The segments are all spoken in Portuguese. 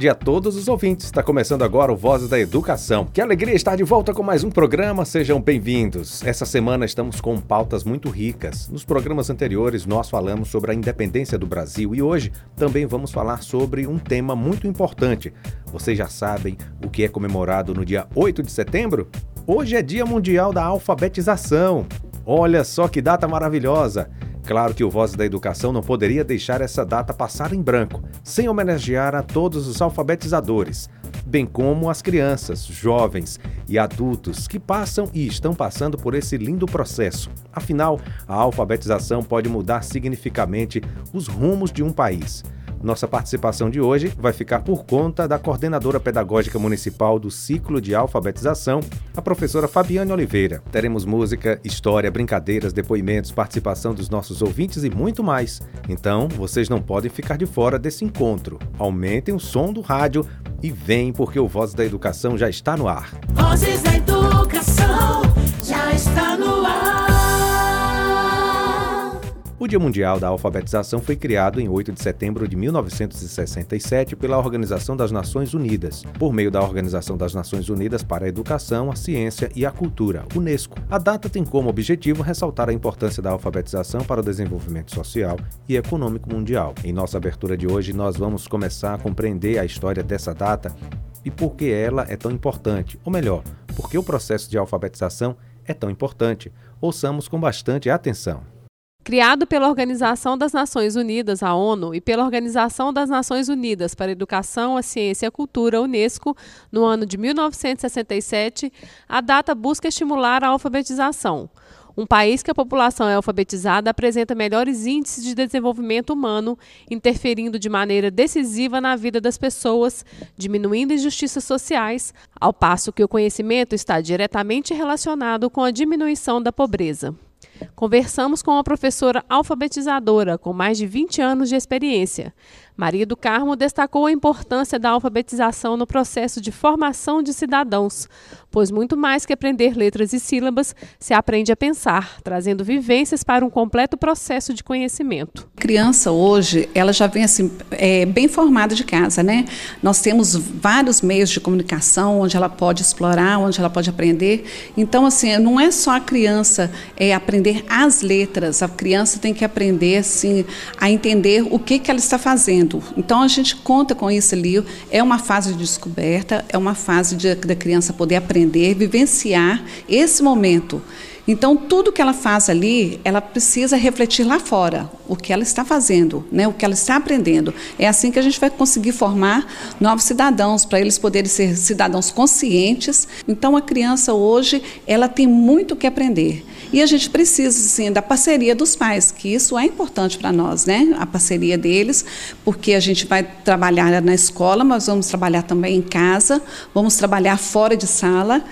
tarde a todos os ouvintes. Está começando agora o Vozes da Educação. Que alegria estar de volta com mais um programa. Sejam bem-vindos. Essa semana estamos com pautas muito ricas. Nos programas anteriores nós falamos sobre a independência do Brasil e hoje também vamos falar sobre um tema muito importante. Vocês já sabem o que é comemorado no dia 8 de setembro? Hoje é Dia Mundial da Alfabetização. Olha só que data maravilhosa! Claro que o Voz da Educação não poderia deixar essa data passar em branco, sem homenagear a todos os alfabetizadores, bem como as crianças, jovens e adultos que passam e estão passando por esse lindo processo. Afinal, a alfabetização pode mudar significativamente os rumos de um país. Nossa participação de hoje vai ficar por conta da coordenadora pedagógica municipal do ciclo de alfabetização, a professora Fabiane Oliveira. Teremos música, história, brincadeiras, depoimentos, participação dos nossos ouvintes e muito mais. Então, vocês não podem ficar de fora desse encontro. Aumentem o som do rádio e vem porque o Voz da Educação já está no ar. Vozes da Educação já está no ar. O Dia Mundial da Alfabetização foi criado em 8 de setembro de 1967 pela Organização das Nações Unidas, por meio da Organização das Nações Unidas para a Educação, a Ciência e a Cultura, UNESCO. A data tem como objetivo ressaltar a importância da alfabetização para o desenvolvimento social e econômico mundial. Em nossa abertura de hoje, nós vamos começar a compreender a história dessa data e por que ela é tão importante, ou melhor, por que o processo de alfabetização é tão importante. Ouçamos com bastante atenção. Criado pela Organização das Nações Unidas, a ONU, e pela Organização das Nações Unidas para a Educação, a Ciência e a Cultura, a Unesco, no ano de 1967, a data busca estimular a alfabetização. Um país que a população é alfabetizada apresenta melhores índices de desenvolvimento humano, interferindo de maneira decisiva na vida das pessoas, diminuindo injustiças sociais, ao passo que o conhecimento está diretamente relacionado com a diminuição da pobreza. Conversamos com uma professora alfabetizadora com mais de 20 anos de experiência. Maria do Carmo destacou a importância da alfabetização no processo de formação de cidadãos, pois muito mais que aprender letras e sílabas, se aprende a pensar, trazendo vivências para um completo processo de conhecimento. A criança hoje, ela já vem assim, é, bem formada de casa, né? Nós temos vários meios de comunicação onde ela pode explorar, onde ela pode aprender. Então, assim, não é só a criança é, aprender as letras, a criança tem que aprender, assim, a entender o que, que ela está fazendo então a gente conta com isso ali. É uma fase de descoberta, é uma fase de, da criança poder aprender, vivenciar esse momento. Então, tudo que ela faz ali, ela precisa refletir lá fora o que ela está fazendo, né, o que ela está aprendendo. É assim que a gente vai conseguir formar novos cidadãos, para eles poderem ser cidadãos conscientes. Então, a criança hoje, ela tem muito que aprender. E a gente precisa, sim, da parceria dos pais, que isso é importante para nós, né? A parceria deles, porque a gente vai trabalhar na escola, mas vamos trabalhar também em casa, vamos trabalhar fora de sala.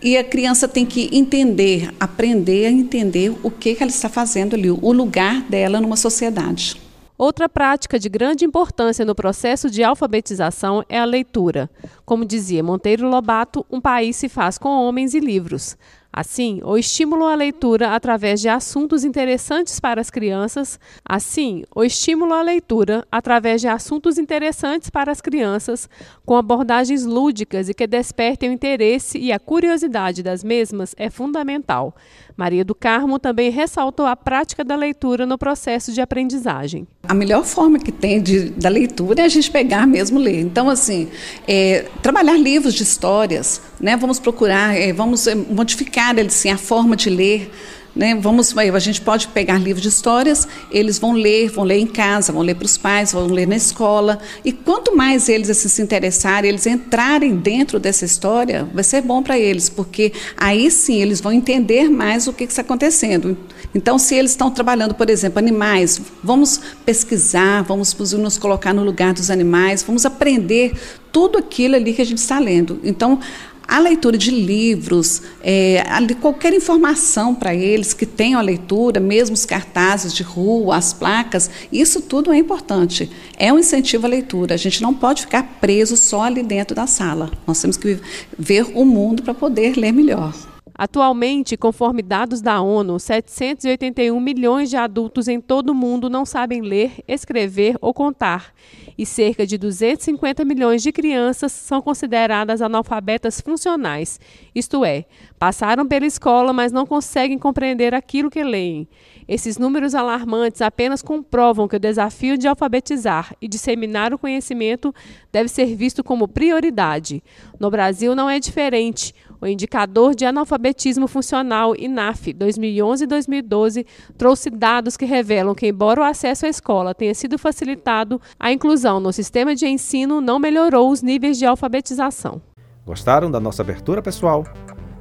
E a criança tem que entender, aprender a entender o que, que ela está fazendo ali, o lugar dela numa sociedade. Outra prática de grande importância no processo de alfabetização é a leitura. Como dizia Monteiro Lobato, um país se faz com homens e livros. Assim, o estímulo à leitura através de assuntos interessantes para as crianças. Assim, o estímulo à leitura através de assuntos interessantes para as crianças, com abordagens lúdicas e que despertem o interesse e a curiosidade das mesmas é fundamental. Maria do Carmo também ressaltou a prática da leitura no processo de aprendizagem. A melhor forma que tem de, da leitura é a gente pegar mesmo ler. Então, assim, é, trabalhar livros de histórias, né? Vamos procurar, é, vamos é, modificar assim, a forma de ler Né? Vamos, a gente pode pegar livros de histórias, eles vão ler, vão ler em casa, vão ler para os pais, vão ler na escola. E quanto mais eles assim, se interessarem, eles entrarem dentro dessa história, vai ser bom para eles, porque aí sim eles vão entender mais o que está acontecendo. Então, se eles estão trabalhando, por exemplo, animais, vamos pesquisar, vamos nos colocar no lugar dos animais, vamos aprender tudo aquilo ali que a gente está lendo. Então, a leitura de livros, é, qualquer informação para eles que tenham a leitura, mesmo os cartazes de rua, as placas, isso tudo é importante. É um incentivo à leitura. A gente não pode ficar preso só ali dentro da sala. Nós temos que ver o mundo para poder ler melhor. Atualmente, conforme dados da ONU, 781 milhões de adultos em todo o mundo não sabem ler, escrever ou contar, e cerca de 250 milhões de crianças são consideradas analfabetas funcionais, isto é, passaram pela escola, mas não conseguem compreender aquilo que leem. Esses números alarmantes apenas comprovam que o desafio de alfabetizar e disseminar o conhecimento deve ser visto como prioridade. No Brasil não é diferente. O indicador de analfabetismo funcional INAF 2011-2012 trouxe dados que revelam que, embora o acesso à escola tenha sido facilitado, a inclusão no sistema de ensino não melhorou os níveis de alfabetização. Gostaram da nossa abertura, pessoal?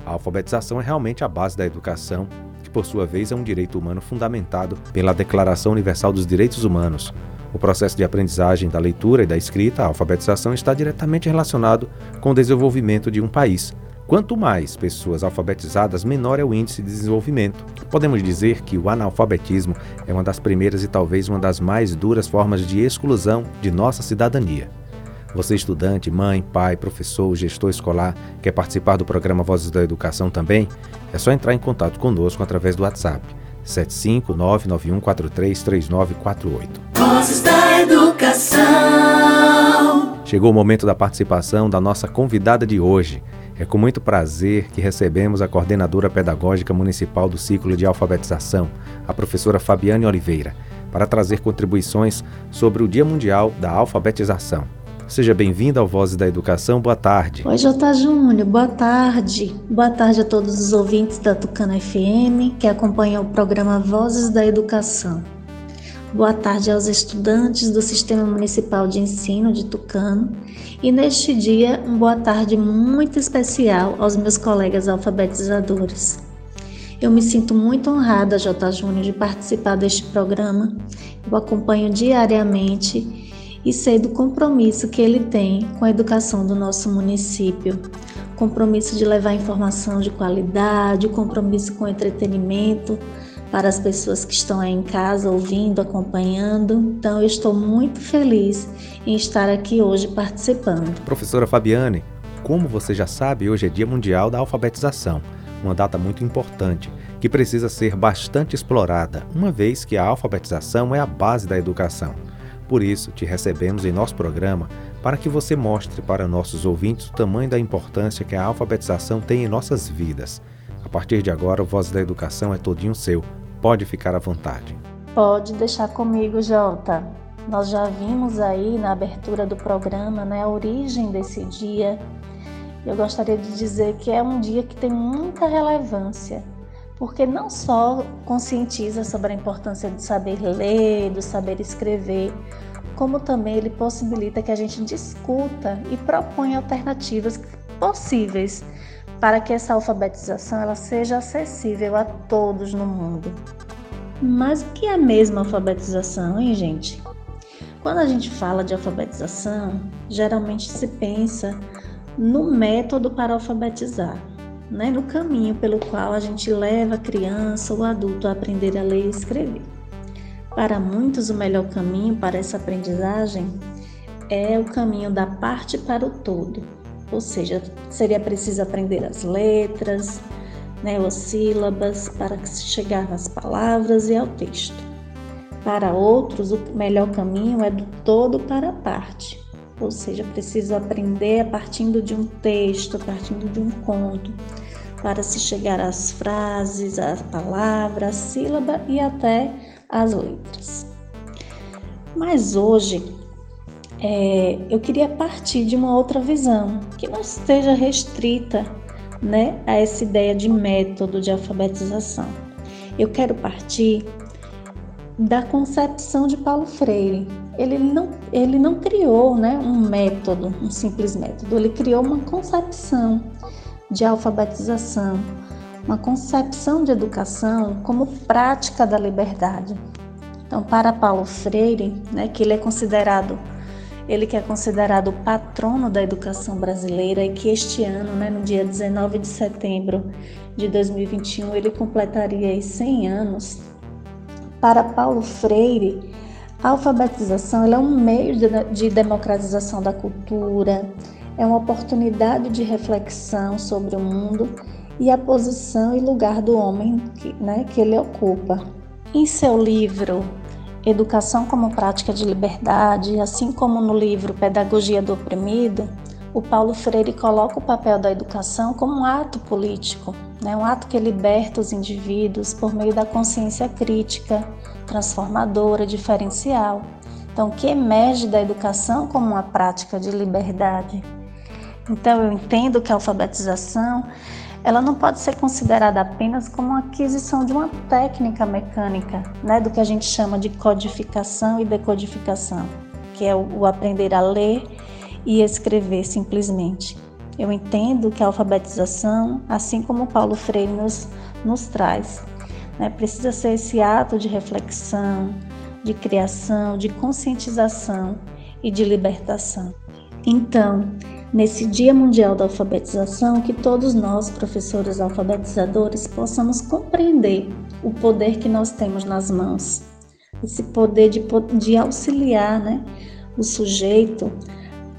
A alfabetização é realmente a base da educação, que por sua vez é um direito humano fundamentado pela Declaração Universal dos Direitos Humanos. O processo de aprendizagem da leitura e da escrita, a alfabetização, está diretamente relacionado com o desenvolvimento de um país. Quanto mais pessoas alfabetizadas, menor é o índice de desenvolvimento. Podemos dizer que o analfabetismo é uma das primeiras e talvez uma das mais duras formas de exclusão de nossa cidadania. Você, estudante, mãe, pai, professor, gestor escolar, quer participar do programa Vozes da Educação também? É só entrar em contato conosco através do WhatsApp 75991433948. Vozes da Educação. Chegou o momento da participação da nossa convidada de hoje. É com muito prazer que recebemos a coordenadora pedagógica municipal do ciclo de alfabetização, a professora Fabiane Oliveira, para trazer contribuições sobre o Dia Mundial da Alfabetização. Seja bem-vinda ao Vozes da Educação. Boa tarde. Oi, J. Júnior. Boa tarde. Boa tarde a todos os ouvintes da Tucana FM que acompanham o programa Vozes da Educação. Boa tarde aos estudantes do Sistema Municipal de Ensino de Tucano e neste dia, uma boa tarde muito especial aos meus colegas alfabetizadores. Eu me sinto muito honrada, J. Júnior, de participar deste programa. Eu acompanho diariamente e sei do compromisso que ele tem com a educação do nosso município. Compromisso de levar informação de qualidade, compromisso com entretenimento para as pessoas que estão aí em casa ouvindo, acompanhando. Então, eu estou muito feliz em estar aqui hoje participando. Professora Fabiane, como você já sabe, hoje é Dia Mundial da Alfabetização, uma data muito importante que precisa ser bastante explorada, uma vez que a alfabetização é a base da educação. Por isso, te recebemos em nosso programa para que você mostre para nossos ouvintes o tamanho da importância que a alfabetização tem em nossas vidas. A partir de agora, o Voz da Educação é todinho seu. Pode ficar à vontade. Pode deixar comigo, Jota. Nós já vimos aí na abertura do programa né, a origem desse dia. Eu gostaria de dizer que é um dia que tem muita relevância porque não só conscientiza sobre a importância do saber ler, do saber escrever, como também ele possibilita que a gente discuta e proponha alternativas possíveis para que essa alfabetização ela seja acessível a todos no mundo. Mas o que é a mesma alfabetização, hein, gente? Quando a gente fala de alfabetização, geralmente se pensa no método para alfabetizar né, no caminho pelo qual a gente leva a criança ou adulto a aprender a ler e escrever. Para muitos, o melhor caminho para essa aprendizagem é o caminho da parte para o todo, ou seja, seria preciso aprender as letras, né, as sílabas para chegar nas palavras e ao texto. Para outros, o melhor caminho é do todo para a parte, ou seja, preciso aprender partindo de um texto, partindo de um conto, para se chegar às frases, às palavras, à sílaba e até às letras. Mas hoje é, eu queria partir de uma outra visão que não esteja restrita né, a essa ideia de método de alfabetização. Eu quero partir da concepção de Paulo Freire. Ele não, ele não criou né, um método, um simples método, ele criou uma concepção de alfabetização, uma concepção de educação como prática da liberdade. Então, para Paulo Freire, né, que ele é considerado ele que é considerado o patrono da educação brasileira e que este ano, né, no dia 19 de setembro de 2021, ele completaria 100 anos. Para Paulo Freire, a alfabetização é um meio de, de democratização da cultura, é uma oportunidade de reflexão sobre o mundo e a posição e lugar do homem que, né, que ele ocupa. Em seu livro Educação como Prática de Liberdade, assim como no livro Pedagogia do Oprimido, o Paulo Freire coloca o papel da educação como um ato político, né? um ato que liberta os indivíduos por meio da consciência crítica, transformadora, diferencial. Então, que emerge da educação como uma prática de liberdade. Então, eu entendo que a alfabetização ela não pode ser considerada apenas como aquisição de uma técnica mecânica, né, do que a gente chama de codificação e decodificação, que é o, o aprender a ler e escrever simplesmente. Eu entendo que a alfabetização, assim como Paulo Freire nos, nos traz, né, precisa ser esse ato de reflexão, de criação, de conscientização e de libertação. Então, nesse Dia Mundial da Alfabetização, que todos nós, professores alfabetizadores, possamos compreender o poder que nós temos nas mãos, esse poder de, de auxiliar né, o sujeito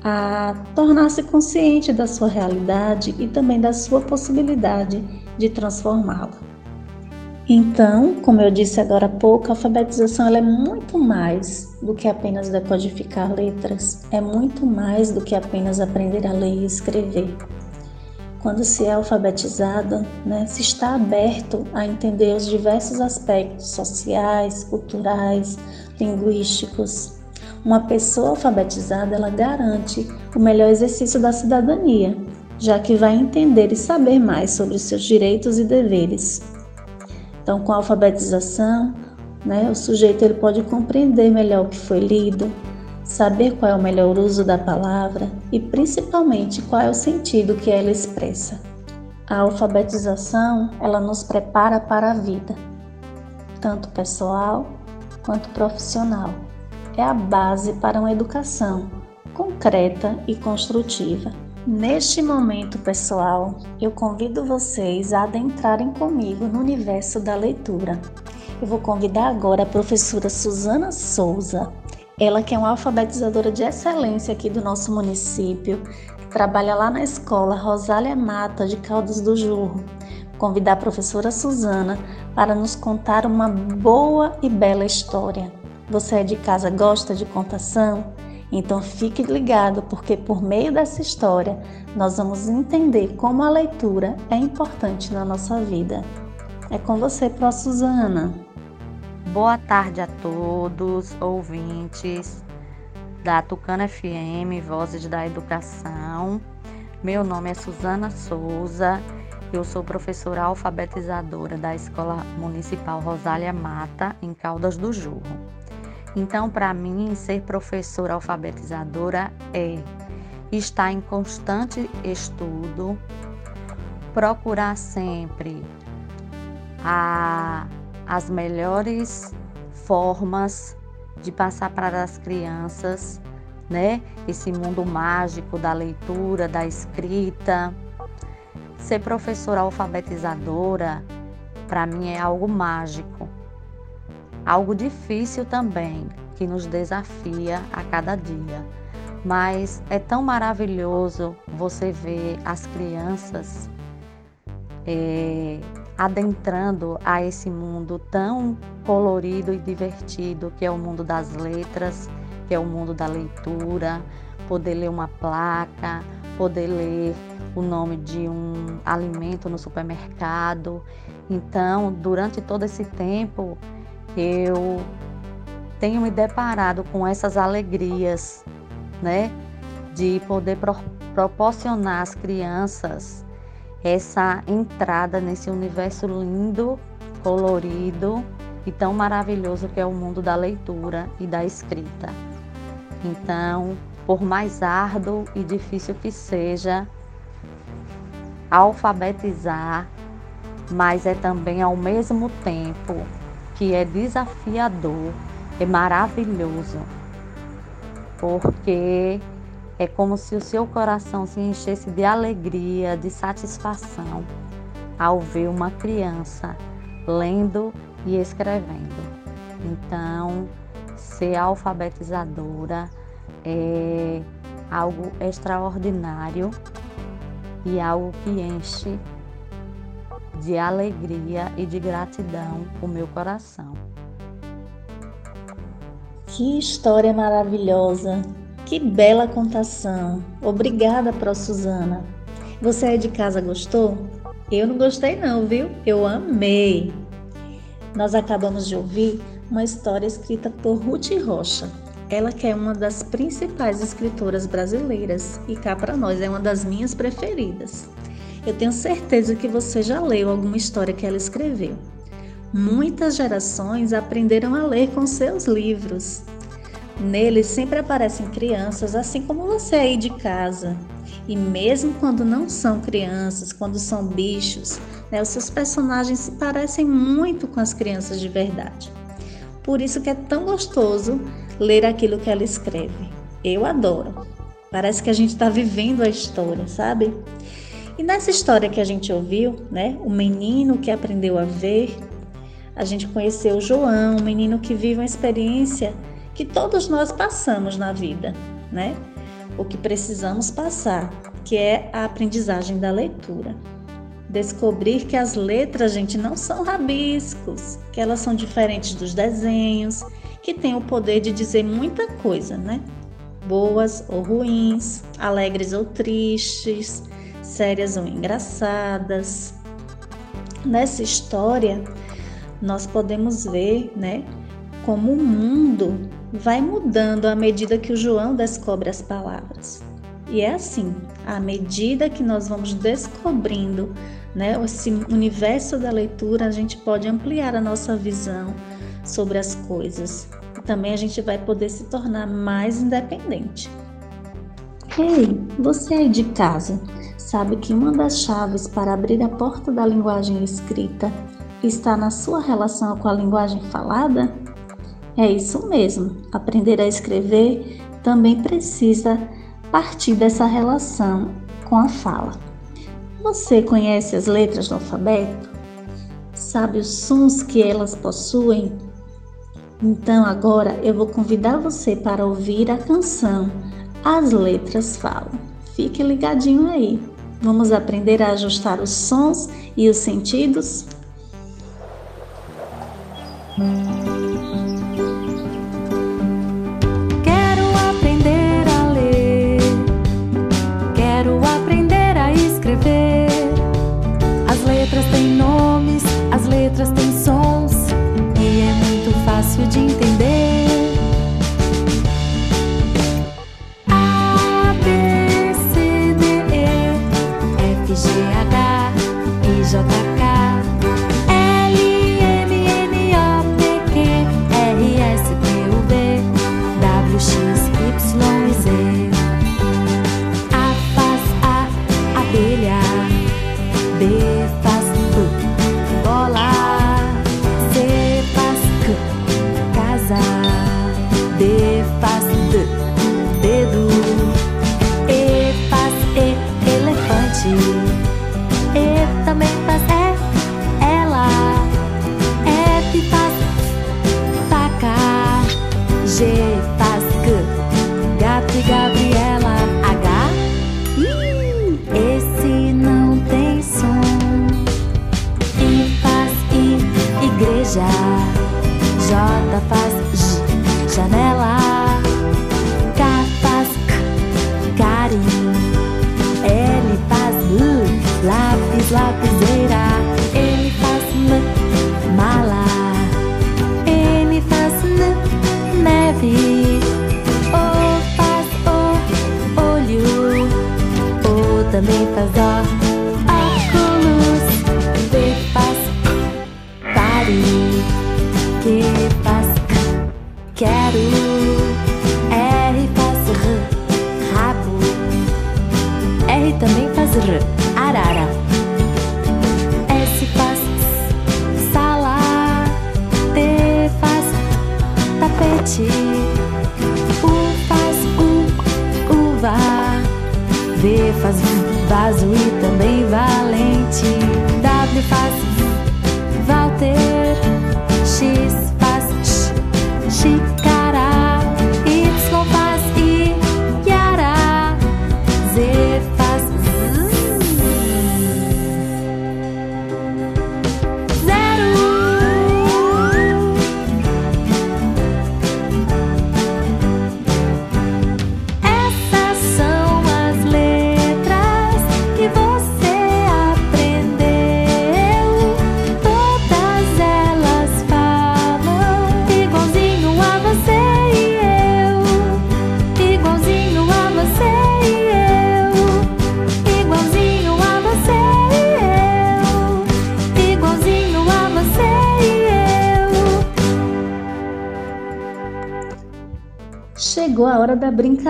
a tornar-se consciente da sua realidade e também da sua possibilidade de transformá-la. Então, como eu disse agora há pouco, a alfabetização é muito mais do que apenas decodificar letras, é muito mais do que apenas aprender a ler e escrever. Quando se é alfabetizado, né, se está aberto a entender os diversos aspectos sociais, culturais, linguísticos. Uma pessoa alfabetizada, ela garante o melhor exercício da cidadania, já que vai entender e saber mais sobre os seus direitos e deveres. Então, com a alfabetização, né, o sujeito ele pode compreender melhor o que foi lido, saber qual é o melhor uso da palavra e principalmente qual é o sentido que ela expressa. A alfabetização, ela nos prepara para a vida, tanto pessoal quanto profissional. É a base para uma educação concreta e construtiva. Neste momento, pessoal, eu convido vocês a adentrarem comigo no universo da leitura. Eu vou convidar agora a professora Suzana Souza, ela que é uma alfabetizadora de excelência aqui do nosso município, trabalha lá na escola Rosália Mata de Caldas do Jurro. Vou convidar a professora Suzana para nos contar uma boa e bela história. Você é de casa gosta de contação? Então fique ligado, porque por meio dessa história nós vamos entender como a leitura é importante na nossa vida. É com você, Pro Suzana. Boa tarde a todos, ouvintes da Tucana FM, Vozes da Educação. Meu nome é Suzana Souza, eu sou professora alfabetizadora da Escola Municipal Rosália Mata, em Caldas do Jurro. Então, para mim, ser professora alfabetizadora é estar em constante estudo, procurar sempre a, as melhores formas de passar para as crianças, né? Esse mundo mágico da leitura, da escrita. Ser professora alfabetizadora, para mim, é algo mágico algo difícil também, que nos desafia a cada dia. Mas é tão maravilhoso você ver as crianças é, adentrando a esse mundo tão colorido e divertido que é o mundo das letras, que é o mundo da leitura, poder ler uma placa, poder ler o nome de um alimento no supermercado. Então, durante todo esse tempo, eu tenho me deparado com essas alegrias, né, de poder pro proporcionar às crianças essa entrada nesse universo lindo, colorido e tão maravilhoso que é o mundo da leitura e da escrita. Então, por mais árduo e difícil que seja, alfabetizar, mas é também ao mesmo tempo que é desafiador, é maravilhoso, porque é como se o seu coração se enchesse de alegria, de satisfação ao ver uma criança lendo e escrevendo. Então, ser alfabetizadora é algo extraordinário e algo que enche de alegria e de gratidão o meu coração. Que história maravilhosa! Que bela contação! Obrigada, Pro Suzana. Você aí de casa gostou? Eu não gostei não, viu? Eu amei! Nós acabamos de ouvir uma história escrita por Ruth Rocha. Ela que é uma das principais escritoras brasileiras e cá para nós é uma das minhas preferidas. Eu tenho certeza que você já leu alguma história que ela escreveu. Muitas gerações aprenderam a ler com seus livros. Neles sempre aparecem crianças, assim como você aí de casa. E mesmo quando não são crianças, quando são bichos, né, os seus personagens se parecem muito com as crianças de verdade. Por isso que é tão gostoso ler aquilo que ela escreve. Eu adoro. Parece que a gente está vivendo a história, sabe? E nessa história que a gente ouviu, né, o menino que aprendeu a ver, a gente conheceu João, um menino que vive uma experiência que todos nós passamos na vida, né? O que precisamos passar, que é a aprendizagem da leitura. Descobrir que as letras, gente, não são rabiscos, que elas são diferentes dos desenhos, que têm o poder de dizer muita coisa, né? Boas ou ruins, alegres ou tristes, sérias ou engraçadas. Nessa história, nós podemos ver, né, como o mundo vai mudando à medida que o João descobre as palavras. E é assim, à medida que nós vamos descobrindo né, esse universo da leitura, a gente pode ampliar a nossa visão sobre as coisas. Também a gente vai poder se tornar mais independente. Ei, você aí de casa, sabe que uma das chaves para abrir a porta da linguagem escrita está na sua relação com a linguagem falada? É isso mesmo, aprender a escrever também precisa partir dessa relação com a fala. Você conhece as letras do alfabeto? Sabe os sons que elas possuem? Então agora eu vou convidar você para ouvir a canção As Letras Falam. Fique ligadinho aí. Vamos aprender a ajustar os sons e os sentidos? O também faz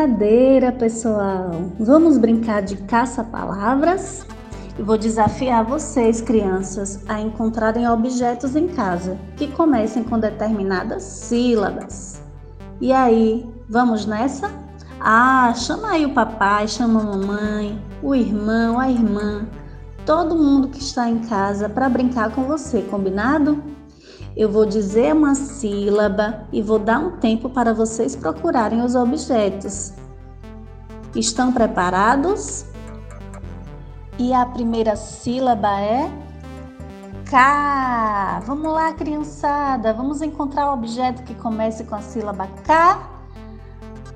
brincadeira, pessoal. Vamos brincar de caça-palavras? E vou desafiar vocês, crianças, a encontrarem objetos em casa que comecem com determinadas sílabas. E aí, vamos nessa? Ah, chama aí o papai, chama a mamãe, o irmão, a irmã, todo mundo que está em casa para brincar com você, combinado? Eu vou dizer uma sílaba e vou dar um tempo para vocês procurarem os objetos. Estão preparados? E a primeira sílaba é K. Vamos lá, criançada, vamos encontrar o objeto que comece com a sílaba K.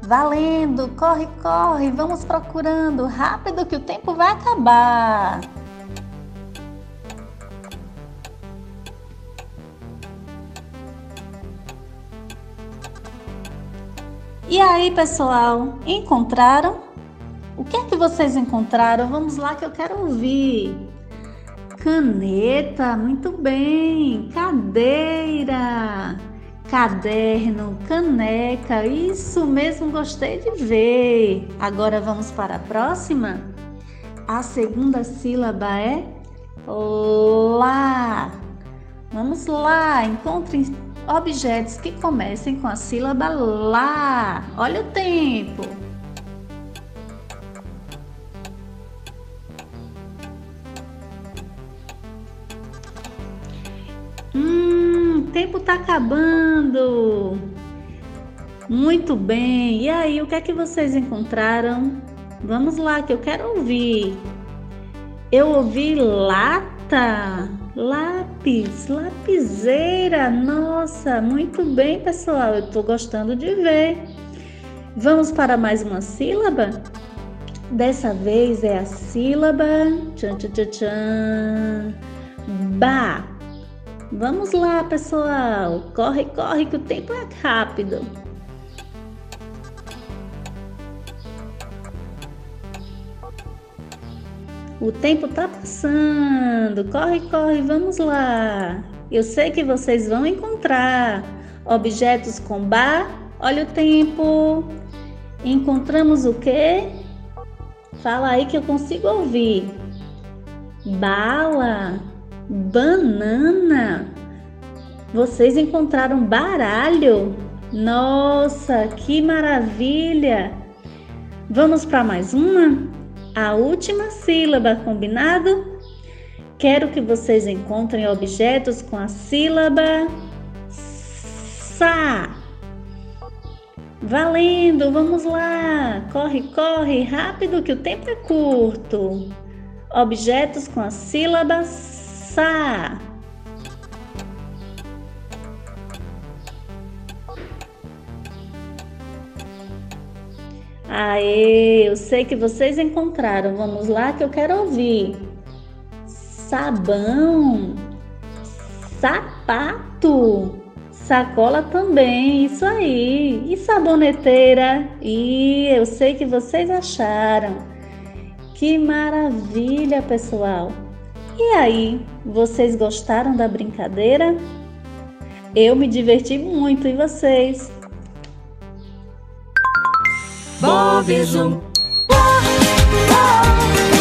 Valendo, corre, corre, vamos procurando, rápido que o tempo vai acabar. E aí, pessoal, encontraram? O que é que vocês encontraram? Vamos lá que eu quero ouvir. Caneta, muito bem. Cadeira, caderno, caneca, isso mesmo, gostei de ver. Agora vamos para a próxima? A segunda sílaba é lá. Vamos lá, encontrem objetos que comecem com a sílaba lá. Olha o tempo. Hum, tempo tá acabando. Muito bem. E aí, o que é que vocês encontraram? Vamos lá, que eu quero ouvir. Eu ouvi lata, lápis, lapiseira. Nossa, muito bem, pessoal. Eu tô gostando de ver. Vamos para mais uma sílaba? Dessa vez é a sílaba tchan, tchan, tchan, tchan, ba. Vamos lá, pessoal. Corre, corre, que o tempo é rápido. O tempo tá passando. Corre, corre, vamos lá. Eu sei que vocês vão encontrar objetos com ba. Olha o tempo. Encontramos o quê? Fala aí que eu consigo ouvir. Bala, banana. Vocês encontraram baralho? Nossa, que maravilha! Vamos para mais uma? A última sílaba, combinado? Quero que vocês encontrem objetos com a sílaba sa. Valendo, vamos lá! Corre, corre, rápido que o tempo é curto. Objetos com a sílaba sa. Aê, eu sei que vocês encontraram. Vamos lá que eu quero ouvir. Sabão, sapato, sacola também, isso aí. E saboneteira? E eu sei que vocês acharam. Que maravilha, pessoal. E aí, vocês gostaram da brincadeira? Eu me diverti muito e vocês? Bovizum. Ler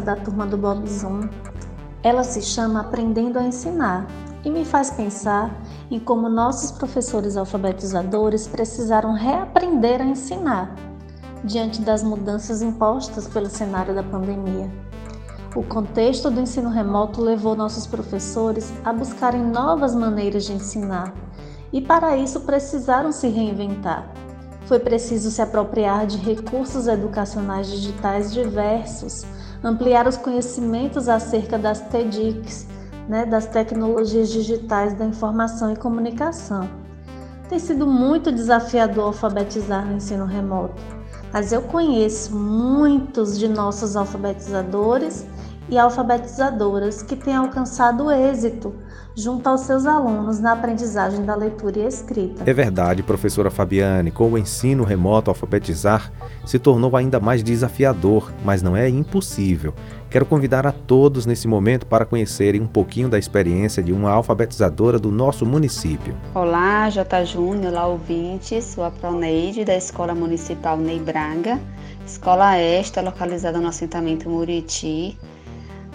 da turma do Bob Zoom. Ela se chama Aprendendo a Ensinar e me faz pensar em como nossos professores alfabetizadores precisaram reaprender a ensinar diante das mudanças impostas pelo cenário da pandemia. O contexto do ensino remoto levou nossos professores a buscarem novas maneiras de ensinar e, para isso, precisaram se reinventar. Foi preciso se apropriar de recursos educacionais digitais diversos, ampliar os conhecimentos acerca das TEDx, né, das tecnologias digitais da informação e comunicação. Tem sido muito desafiador alfabetizar no ensino remoto, mas eu conheço muitos de nossos alfabetizadores e alfabetizadoras que têm alcançado êxito junto aos seus alunos na aprendizagem da leitura e escrita. É verdade, professora Fabiane, com o ensino remoto alfabetizar se tornou ainda mais desafiador, mas não é impossível. Quero convidar a todos nesse momento para conhecerem um pouquinho da experiência de uma alfabetizadora do nosso município. Olá, J. Júnior, olá ouvintes, sou a Proneide da Escola Municipal Ney Braga, escola esta localizada no assentamento Muriti,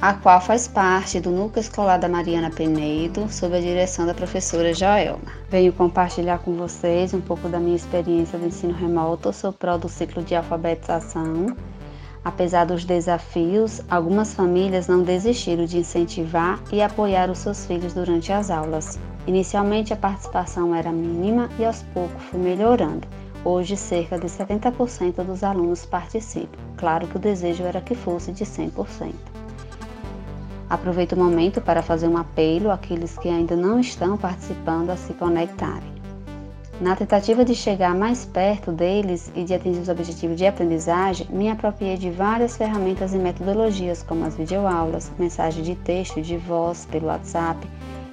a qual faz parte do Núcleo Escolar da Mariana Penedo, sob a direção da professora Joelma. Venho compartilhar com vocês um pouco da minha experiência do ensino remoto, sou pró do ciclo de alfabetização. Apesar dos desafios, algumas famílias não desistiram de incentivar e apoiar os seus filhos durante as aulas. Inicialmente a participação era mínima e aos poucos foi melhorando. Hoje, cerca de 70% dos alunos participam. Claro que o desejo era que fosse de 100%. Aproveito o momento para fazer um apelo àqueles que ainda não estão participando a se conectarem. Na tentativa de chegar mais perto deles e de atingir os objetivos de aprendizagem, me apropriei de várias ferramentas e metodologias, como as videoaulas, mensagem de texto e de voz pelo WhatsApp.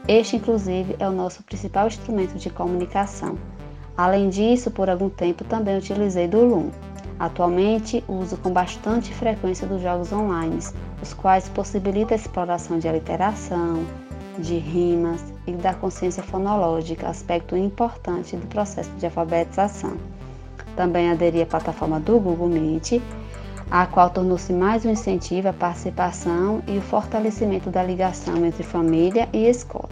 Este, inclusive, é o nosso principal instrumento de comunicação. Além disso, por algum tempo também utilizei do Loom. Atualmente, uso com bastante frequência dos jogos online, os quais possibilitam a exploração de aliteração, de rimas e da consciência fonológica, aspecto importante do processo de alfabetização. Também aderi à plataforma do Google Meet, a qual tornou-se mais um incentivo à participação e o fortalecimento da ligação entre família e escola.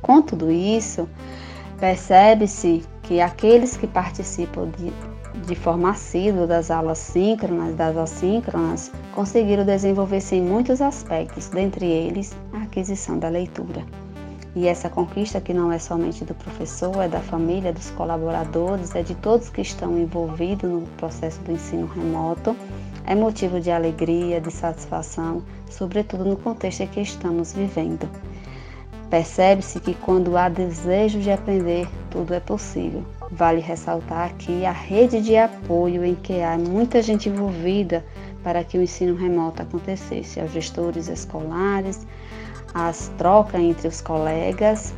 Com tudo isso, percebe-se que aqueles que participam de de forma assídua das aulas síncronas e das assíncronas, conseguiram desenvolver-se em muitos aspectos, dentre eles a aquisição da leitura. E essa conquista que não é somente do professor, é da família, dos colaboradores, é de todos que estão envolvidos no processo do ensino remoto, é motivo de alegria, de satisfação, sobretudo no contexto em que estamos vivendo. Percebe-se que quando há desejo de aprender, tudo é possível. Vale ressaltar aqui a rede de apoio em que há muita gente envolvida para que o ensino remoto acontecesse, aos gestores escolares, as trocas entre os colegas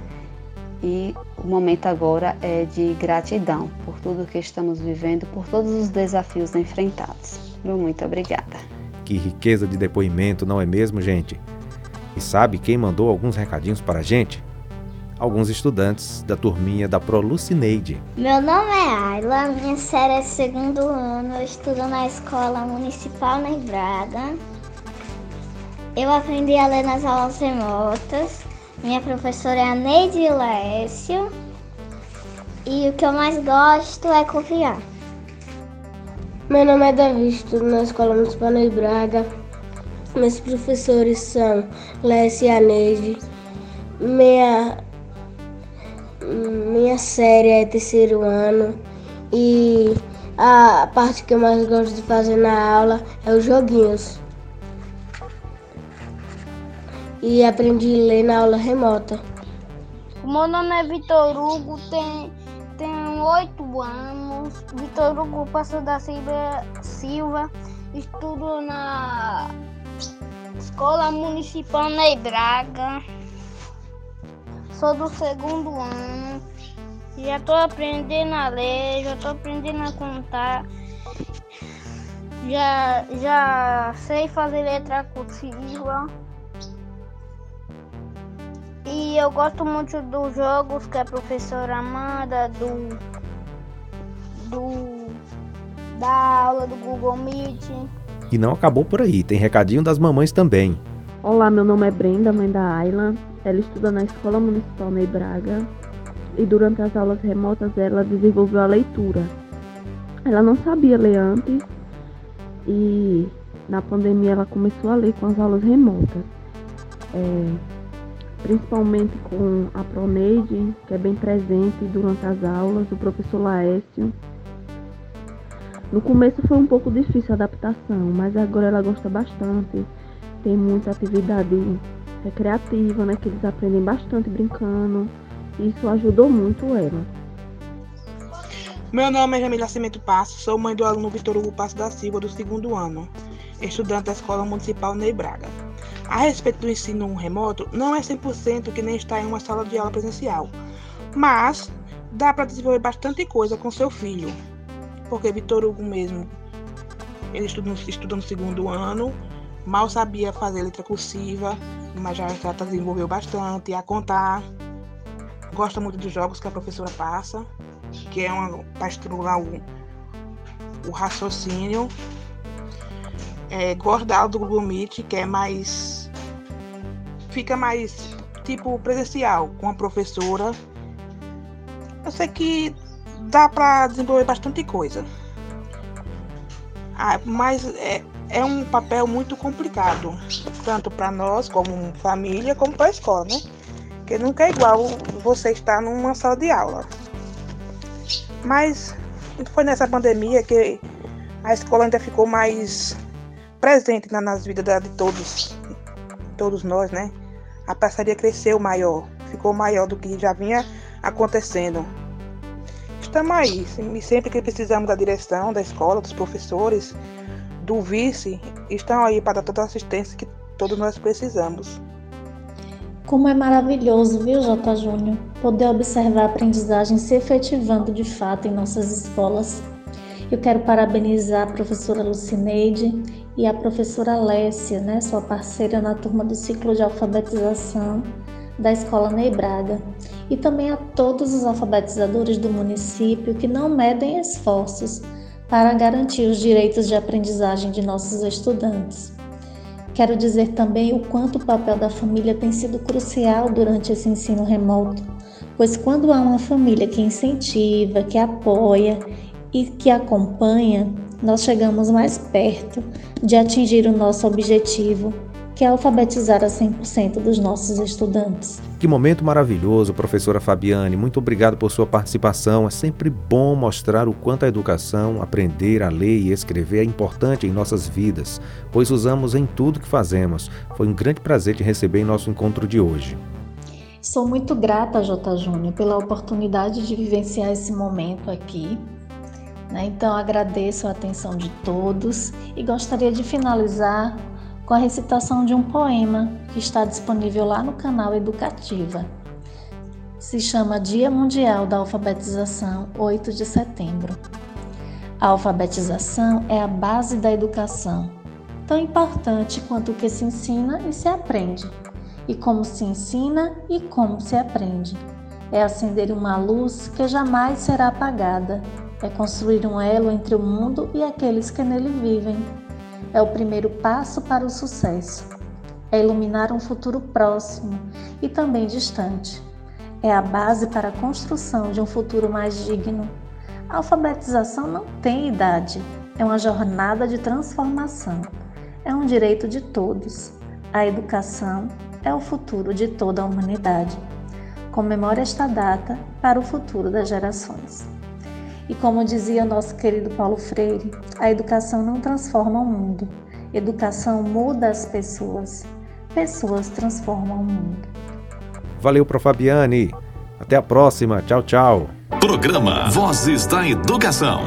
e o momento agora é de gratidão por tudo que estamos vivendo, por todos os desafios enfrentados. Muito obrigada. Que riqueza de depoimento, não é mesmo, gente? E sabe quem mandou alguns recadinhos para a gente? Alguns estudantes da turminha da Prolucineide. Meu nome é Ayla, minha série é segundo ano, eu estudo na escola municipal na Braga. Eu aprendi a ler nas aulas remotas. Minha professora é a Neide Lécio. E o que eu mais gosto é confiar. Meu nome é Davi, estudo na Escola Municipal de Braga. Meus professores são Lécia e a Neide. Minha minha série é terceiro ano e a parte que eu mais gosto de fazer na aula é os joguinhos. E aprendi a ler na aula remota. Meu nome é Vitor Hugo, tem, tem 8 anos. Vitor Hugo Pastor da Silva, Silva, estudo na Escola Municipal Ney Braga. Sou do segundo ano. Já tô aprendendo a ler, já tô aprendendo a contar. Já, já sei fazer letra cursiva. E eu gosto muito dos jogos que a professora manda, do, do da aula do Google Meet. E não acabou por aí, tem recadinho das mamães também. Olá, meu nome é Brenda, mãe da Ayla. Ela estuda na Escola Municipal Ney Braga e durante as aulas remotas ela desenvolveu a leitura. Ela não sabia ler antes e na pandemia ela começou a ler com as aulas remotas. É, principalmente com a Proneide, que é bem presente durante as aulas, o professor Laércio. No começo foi um pouco difícil a adaptação, mas agora ela gosta bastante. Tem muita atividade recreativa, né? Que eles aprendem bastante brincando. Isso ajudou muito ela. Meu nome é Jamila Nascimento Passo, sou mãe do aluno Vitor Hugo Passo da Silva, do segundo ano, estudante da Escola Municipal Ney Braga. A respeito do ensino remoto, não é 100% que nem está em uma sala de aula presencial, mas dá para desenvolver bastante coisa com seu filho, porque Vitor Hugo mesmo, ele estuda estuda no segundo ano, mal sabia fazer letra cursiva, mas já, já desenvolveu bastante a contar gosta muito dos jogos que a professora passa, que é uma para estimular o, o raciocínio. É, aula do Google Meet, que é mais. fica mais tipo presencial com a professora. Eu sei que dá para desenvolver bastante coisa. Ah, mas é, é um papel muito complicado, tanto para nós como família, como para a escola, né? Porque nunca é igual você estar numa sala de aula. Mas foi nessa pandemia que a escola ainda ficou mais presente nas vidas de todos, todos nós, né? A parceria cresceu maior, ficou maior do que já vinha acontecendo. Estamos aí, sempre que precisamos da direção da escola, dos professores, do vice, estão aí para dar toda a assistência que todos nós precisamos. Como é maravilhoso, viu, J. Júnior, poder observar a aprendizagem se efetivando de fato em nossas escolas. Eu quero parabenizar a professora Lucineide e a professora Alessia, né, sua parceira na turma do ciclo de alfabetização da Escola Ney Braga, e também a todos os alfabetizadores do município que não medem esforços para garantir os direitos de aprendizagem de nossos estudantes. Quero dizer também o quanto o papel da família tem sido crucial durante esse ensino remoto, pois quando há uma família que incentiva, que apoia e que acompanha, nós chegamos mais perto de atingir o nosso objetivo, que é alfabetizar a 100% dos nossos estudantes. Que momento maravilhoso, professora Fabiane. Muito obrigado por sua participação. É sempre bom mostrar o quanto a educação, aprender a ler e escrever é importante em nossas vidas, pois usamos em tudo que fazemos. Foi um grande prazer te receber em nosso encontro de hoje. Sou muito grata, J. Júnior, pela oportunidade de vivenciar esse momento aqui. Né? Então, agradeço a atenção de todos e gostaria de finalizar com a recitação de um poema que está disponível lá no canal Educativa. Se chama Dia Mundial da Alfabetização, 8 de setembro. A alfabetização é a base da educação, tão importante quanto o que se ensina e se aprende, e como se ensina e como se aprende. É acender uma luz que jamais será apagada, é construir um elo entre o mundo e aqueles que nele vivem é o primeiro passo para o sucesso. É iluminar um futuro próximo e também distante. É a base para a construção de um futuro mais digno. A alfabetização não tem idade, é uma jornada de transformação. É um direito de todos. A educação é o futuro de toda a humanidade. Comemore esta data para o futuro das gerações. E como dizia nosso querido Paulo Freire, a educação não transforma o mundo, educação muda as pessoas, pessoas transformam o mundo. Valeu, Prof. Fabiane. Até a próxima. Tchau, tchau. Programa Vozes da Educação.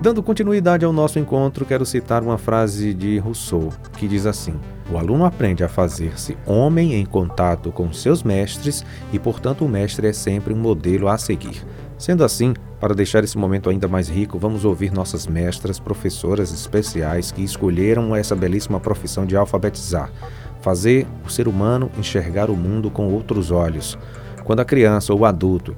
Dando continuidade ao nosso encontro, quero citar uma frase de Rousseau, que diz assim: O aluno aprende a fazer-se homem em contato com seus mestres e, portanto, o mestre é sempre um modelo a seguir. Sendo assim, para deixar esse momento ainda mais rico, vamos ouvir nossas mestras, professoras especiais que escolheram essa belíssima profissão de alfabetizar, fazer o ser humano enxergar o mundo com outros olhos. Quando a criança ou o adulto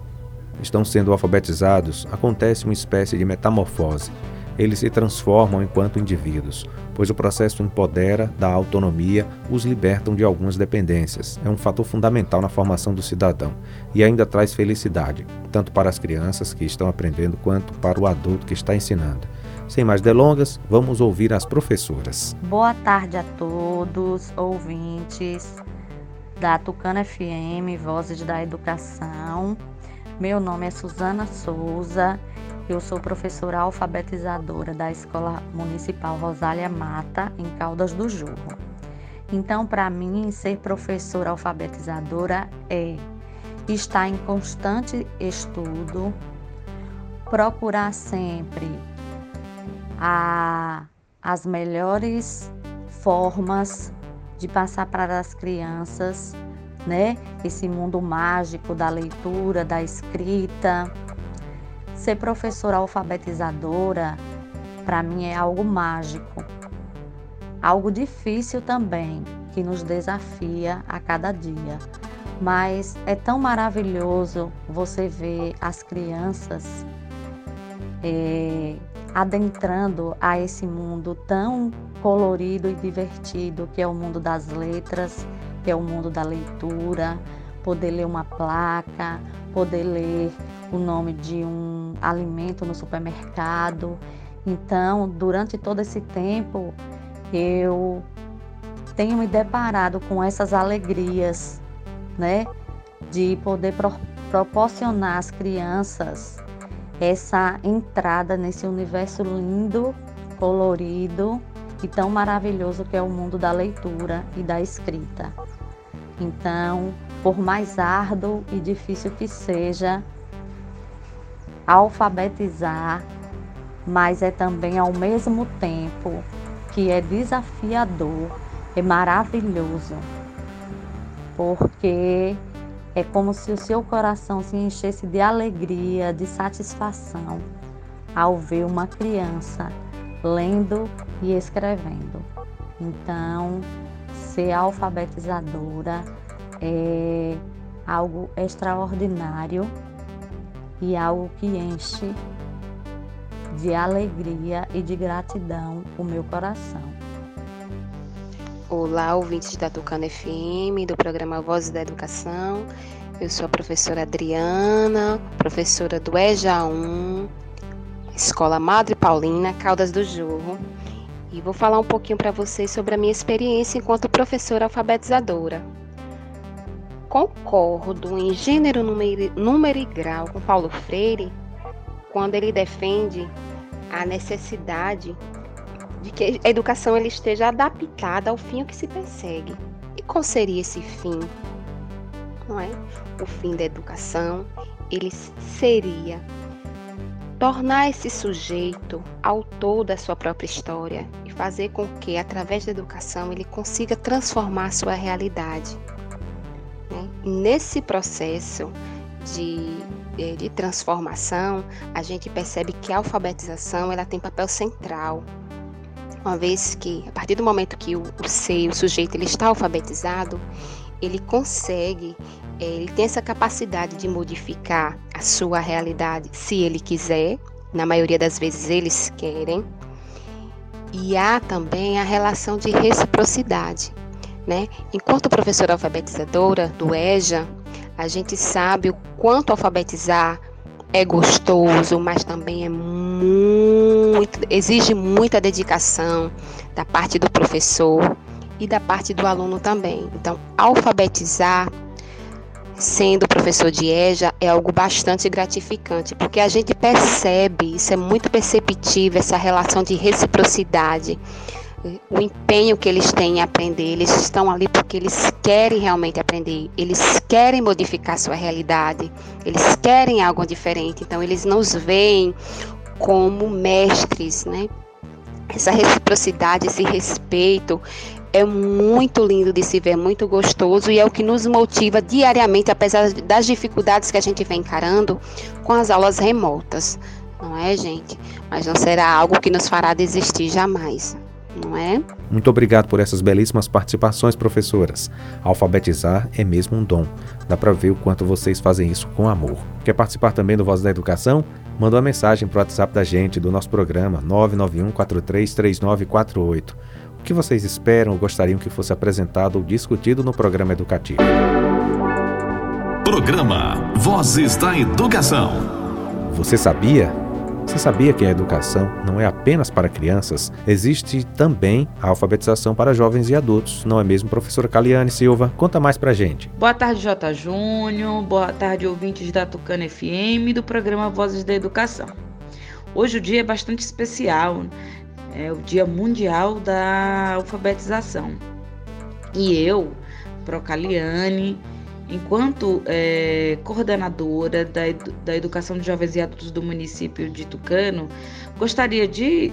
estão sendo alfabetizados, acontece uma espécie de metamorfose. Eles se transformam enquanto indivíduos, pois o processo empodera, dá autonomia, os libertam de algumas dependências. É um fator fundamental na formação do cidadão e ainda traz felicidade, tanto para as crianças que estão aprendendo quanto para o adulto que está ensinando. Sem mais delongas, vamos ouvir as professoras. Boa tarde a todos, ouvintes da Tucana FM, Vozes da Educação. Meu nome é Suzana Souza, eu sou professora alfabetizadora da Escola Municipal Rosália Mata, em Caldas do Jorro. Então, para mim, ser professora alfabetizadora é estar em constante estudo, procurar sempre a, as melhores formas de passar para as crianças, né? Esse mundo mágico da leitura, da escrita. Ser professora alfabetizadora, para mim é algo mágico, algo difícil também, que nos desafia a cada dia. Mas é tão maravilhoso você ver as crianças é, adentrando a esse mundo tão colorido e divertido que é o mundo das letras, que é o mundo da leitura, poder ler uma placa, poder ler o nome de um alimento no supermercado. Então, durante todo esse tempo, eu tenho me deparado com essas alegrias, né, de poder pro proporcionar às crianças essa entrada nesse universo lindo, colorido e tão maravilhoso que é o mundo da leitura e da escrita. Então, por mais árduo e difícil que seja, alfabetizar, mas é também ao mesmo tempo que é desafiador, é maravilhoso, porque é como se o seu coração se enchesse de alegria, de satisfação ao ver uma criança lendo e escrevendo. Então, ser alfabetizadora é algo extraordinário e algo que enche de alegria e de gratidão o meu coração. Olá, ouvintes da Tucana FM, do programa Vozes da Educação. Eu sou a professora Adriana, professora do EJA 1, Escola Madre Paulina, Caldas do Jorro. E vou falar um pouquinho para vocês sobre a minha experiência enquanto professora alfabetizadora. Concordo em gênero, número, e grau com Paulo Freire quando ele defende a necessidade de que a educação ele esteja adaptada ao fim que se persegue. E qual seria esse fim? Não é? O fim da educação, ele seria tornar esse sujeito autor da sua própria história e fazer com que, através da educação, ele consiga transformar sua realidade. Né? Nesse processo de, eh, de transformação, a gente percebe que a alfabetização ela tem papel central uma vez que a partir do momento que o, o ser, o sujeito, ele está alfabetizado, ele consegue, é, ele tem essa capacidade de modificar a sua realidade se ele quiser, na maioria das vezes eles querem. E há também a relação de reciprocidade, né? Enquanto professora alfabetizadora do EJA, a gente sabe o quanto alfabetizar é gostoso, mas também é muito, exige muita dedicação da parte do professor e da parte do aluno também. Então, alfabetizar sendo professor de EJA é algo bastante gratificante, porque a gente percebe, isso é muito perceptível, essa relação de reciprocidade o empenho que eles têm em aprender. Eles estão ali porque eles querem realmente aprender, eles querem modificar sua realidade, eles querem algo diferente. Então, eles nos veem como mestres, né? Essa reciprocidade, esse respeito é muito lindo de se ver, muito gostoso e é o que nos motiva diariamente, apesar das dificuldades que a gente vem encarando com as aulas remotas, não é, gente? Mas não será algo que nos fará desistir jamais. Não é? Muito obrigado por essas belíssimas participações, professoras. Alfabetizar é mesmo um dom. Dá para ver o quanto vocês fazem isso com amor. Quer participar também do Voz da Educação? Manda uma mensagem para o WhatsApp da gente, do nosso programa, 991 433948. O que vocês esperam ou gostariam que fosse apresentado ou discutido no programa educativo? Programa Vozes da Educação. Você sabia? Você sabia que a educação não é apenas para crianças? Existe também a alfabetização para jovens e adultos, não é mesmo, professora Caliane Silva? Conta mais pra gente. Boa tarde, J. Júnior. Boa tarde, ouvintes da Tucana FM do programa Vozes da Educação. Hoje o dia é bastante especial, é o Dia Mundial da Alfabetização. E eu, Procaliane, enquanto é, coordenadora da, da Educação de Jovens e Adultos do município de Tucano, gostaria de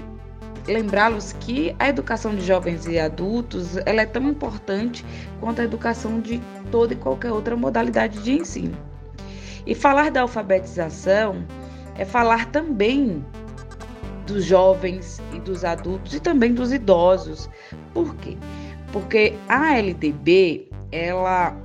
lembrá-los que a educação de jovens e adultos ela é tão importante quanto a educação de toda e qualquer outra modalidade de ensino. E falar da alfabetização é falar também dos jovens e dos adultos e também dos idosos. Por quê? Porque a LDB, ela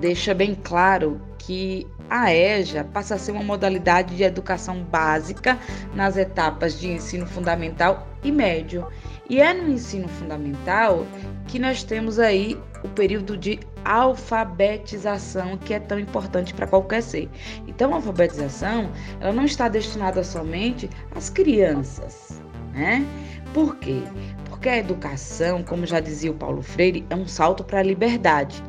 deixa bem claro que a EJA passa a ser uma modalidade de educação básica nas etapas de ensino fundamental e médio. E é no ensino fundamental que nós temos aí o período de alfabetização, que é tão importante para qualquer ser. Então, a alfabetização, ela não está destinada somente às crianças, né? Por quê? Porque a educação, como já dizia o Paulo Freire, é um salto para a liberdade.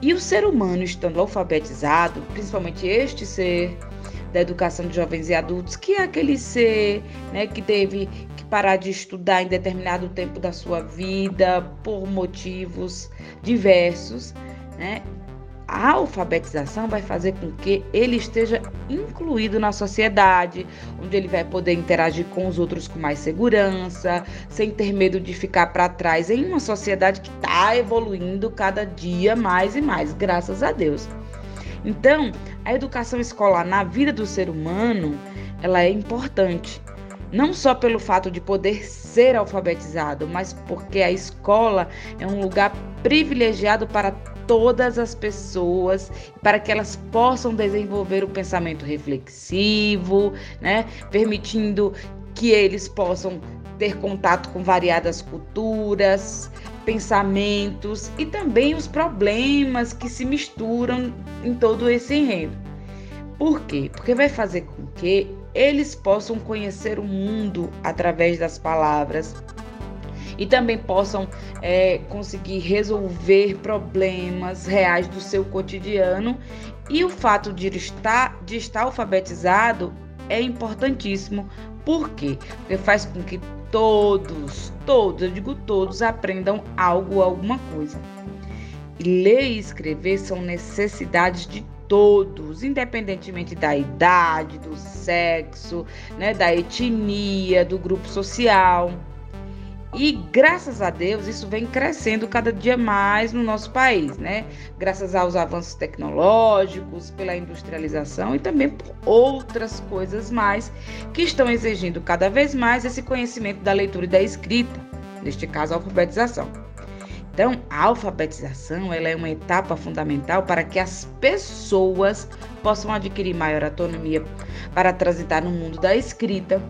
E o ser humano estando alfabetizado, principalmente este ser da educação de jovens e adultos, que é aquele ser né, que teve que parar de estudar em determinado tempo da sua vida por motivos diversos, né, a alfabetização vai fazer com que ele esteja incluído na sociedade, onde ele vai poder interagir com os outros com mais segurança, sem ter medo de ficar para trás em uma sociedade que está evoluindo cada dia mais e mais, graças a Deus. Então, a educação escolar na vida do ser humano, ela é importante. Não só pelo fato de poder ser alfabetizado, mas porque a escola é um lugar privilegiado para todas as pessoas, para que elas possam desenvolver o pensamento reflexivo, né? permitindo que eles possam ter contato com variadas culturas, pensamentos e também os problemas que se misturam em todo esse enredo. Por quê? Porque vai fazer com que eles possam conhecer o mundo através das palavras, e também possam é, conseguir resolver problemas reais do seu cotidiano. E o fato de estar, de estar alfabetizado é importantíssimo. Porque faz com que todos, todos, eu digo todos, aprendam algo, alguma coisa. E ler e escrever são necessidades de todos, independentemente da idade, do sexo, né, da etnia, do grupo social. E graças a Deus isso vem crescendo cada dia mais no nosso país, né? Graças aos avanços tecnológicos, pela industrialização e também por outras coisas mais que estão exigindo cada vez mais esse conhecimento da leitura e da escrita, neste caso a alfabetização. Então, a alfabetização ela é uma etapa fundamental para que as pessoas possam adquirir maior autonomia para transitar no mundo da escrita,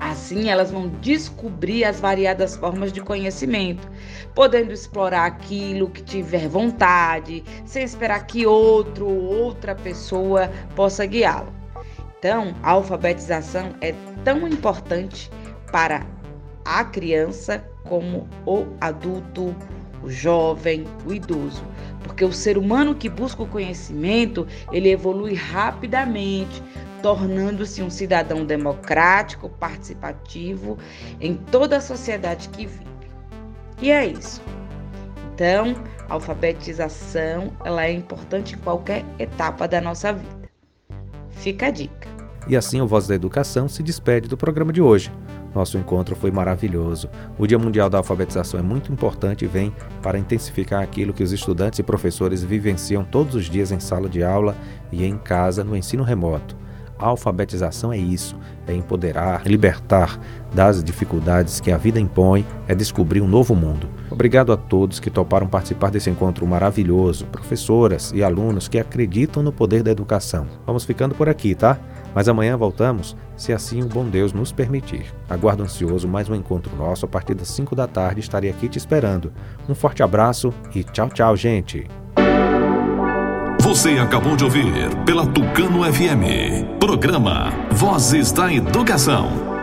Assim, elas vão descobrir as variadas formas de conhecimento, podendo explorar aquilo que tiver vontade, sem esperar que outro ou outra pessoa possa guiá-lo. Então, a alfabetização é tão importante para a criança como o adulto, o jovem, o idoso, porque o ser humano que busca o conhecimento, ele evolui rapidamente, tornando-se um cidadão democrático, participativo em toda a sociedade que vive. E é isso. Então, a alfabetização ela é importante em qualquer etapa da nossa vida. Fica a dica. E assim o Voz da Educação se despede do programa de hoje. Nosso encontro foi maravilhoso. O Dia Mundial da Alfabetização é muito importante e vem para intensificar aquilo que os estudantes e professores vivenciam todos os dias em sala de aula e em casa no ensino remoto A alfabetização é isso, é empoderar, libertar das dificuldades que a vida impõe, é descobrir um novo mundo. Obrigado a todos que toparam participar desse encontro maravilhoso, professoras e alunos que acreditam no poder da educação. Vamos ficando por aqui, tá? Mas amanhã voltamos, se assim o bom Deus nos permitir. Aguardo ansioso mais um encontro nosso a partir das 5 da tarde. Estarei aqui te esperando. Um forte abraço e tchau, tchau, gente. Você acabou de ouvir pela Tucano FM. Programa Vozes da Educação.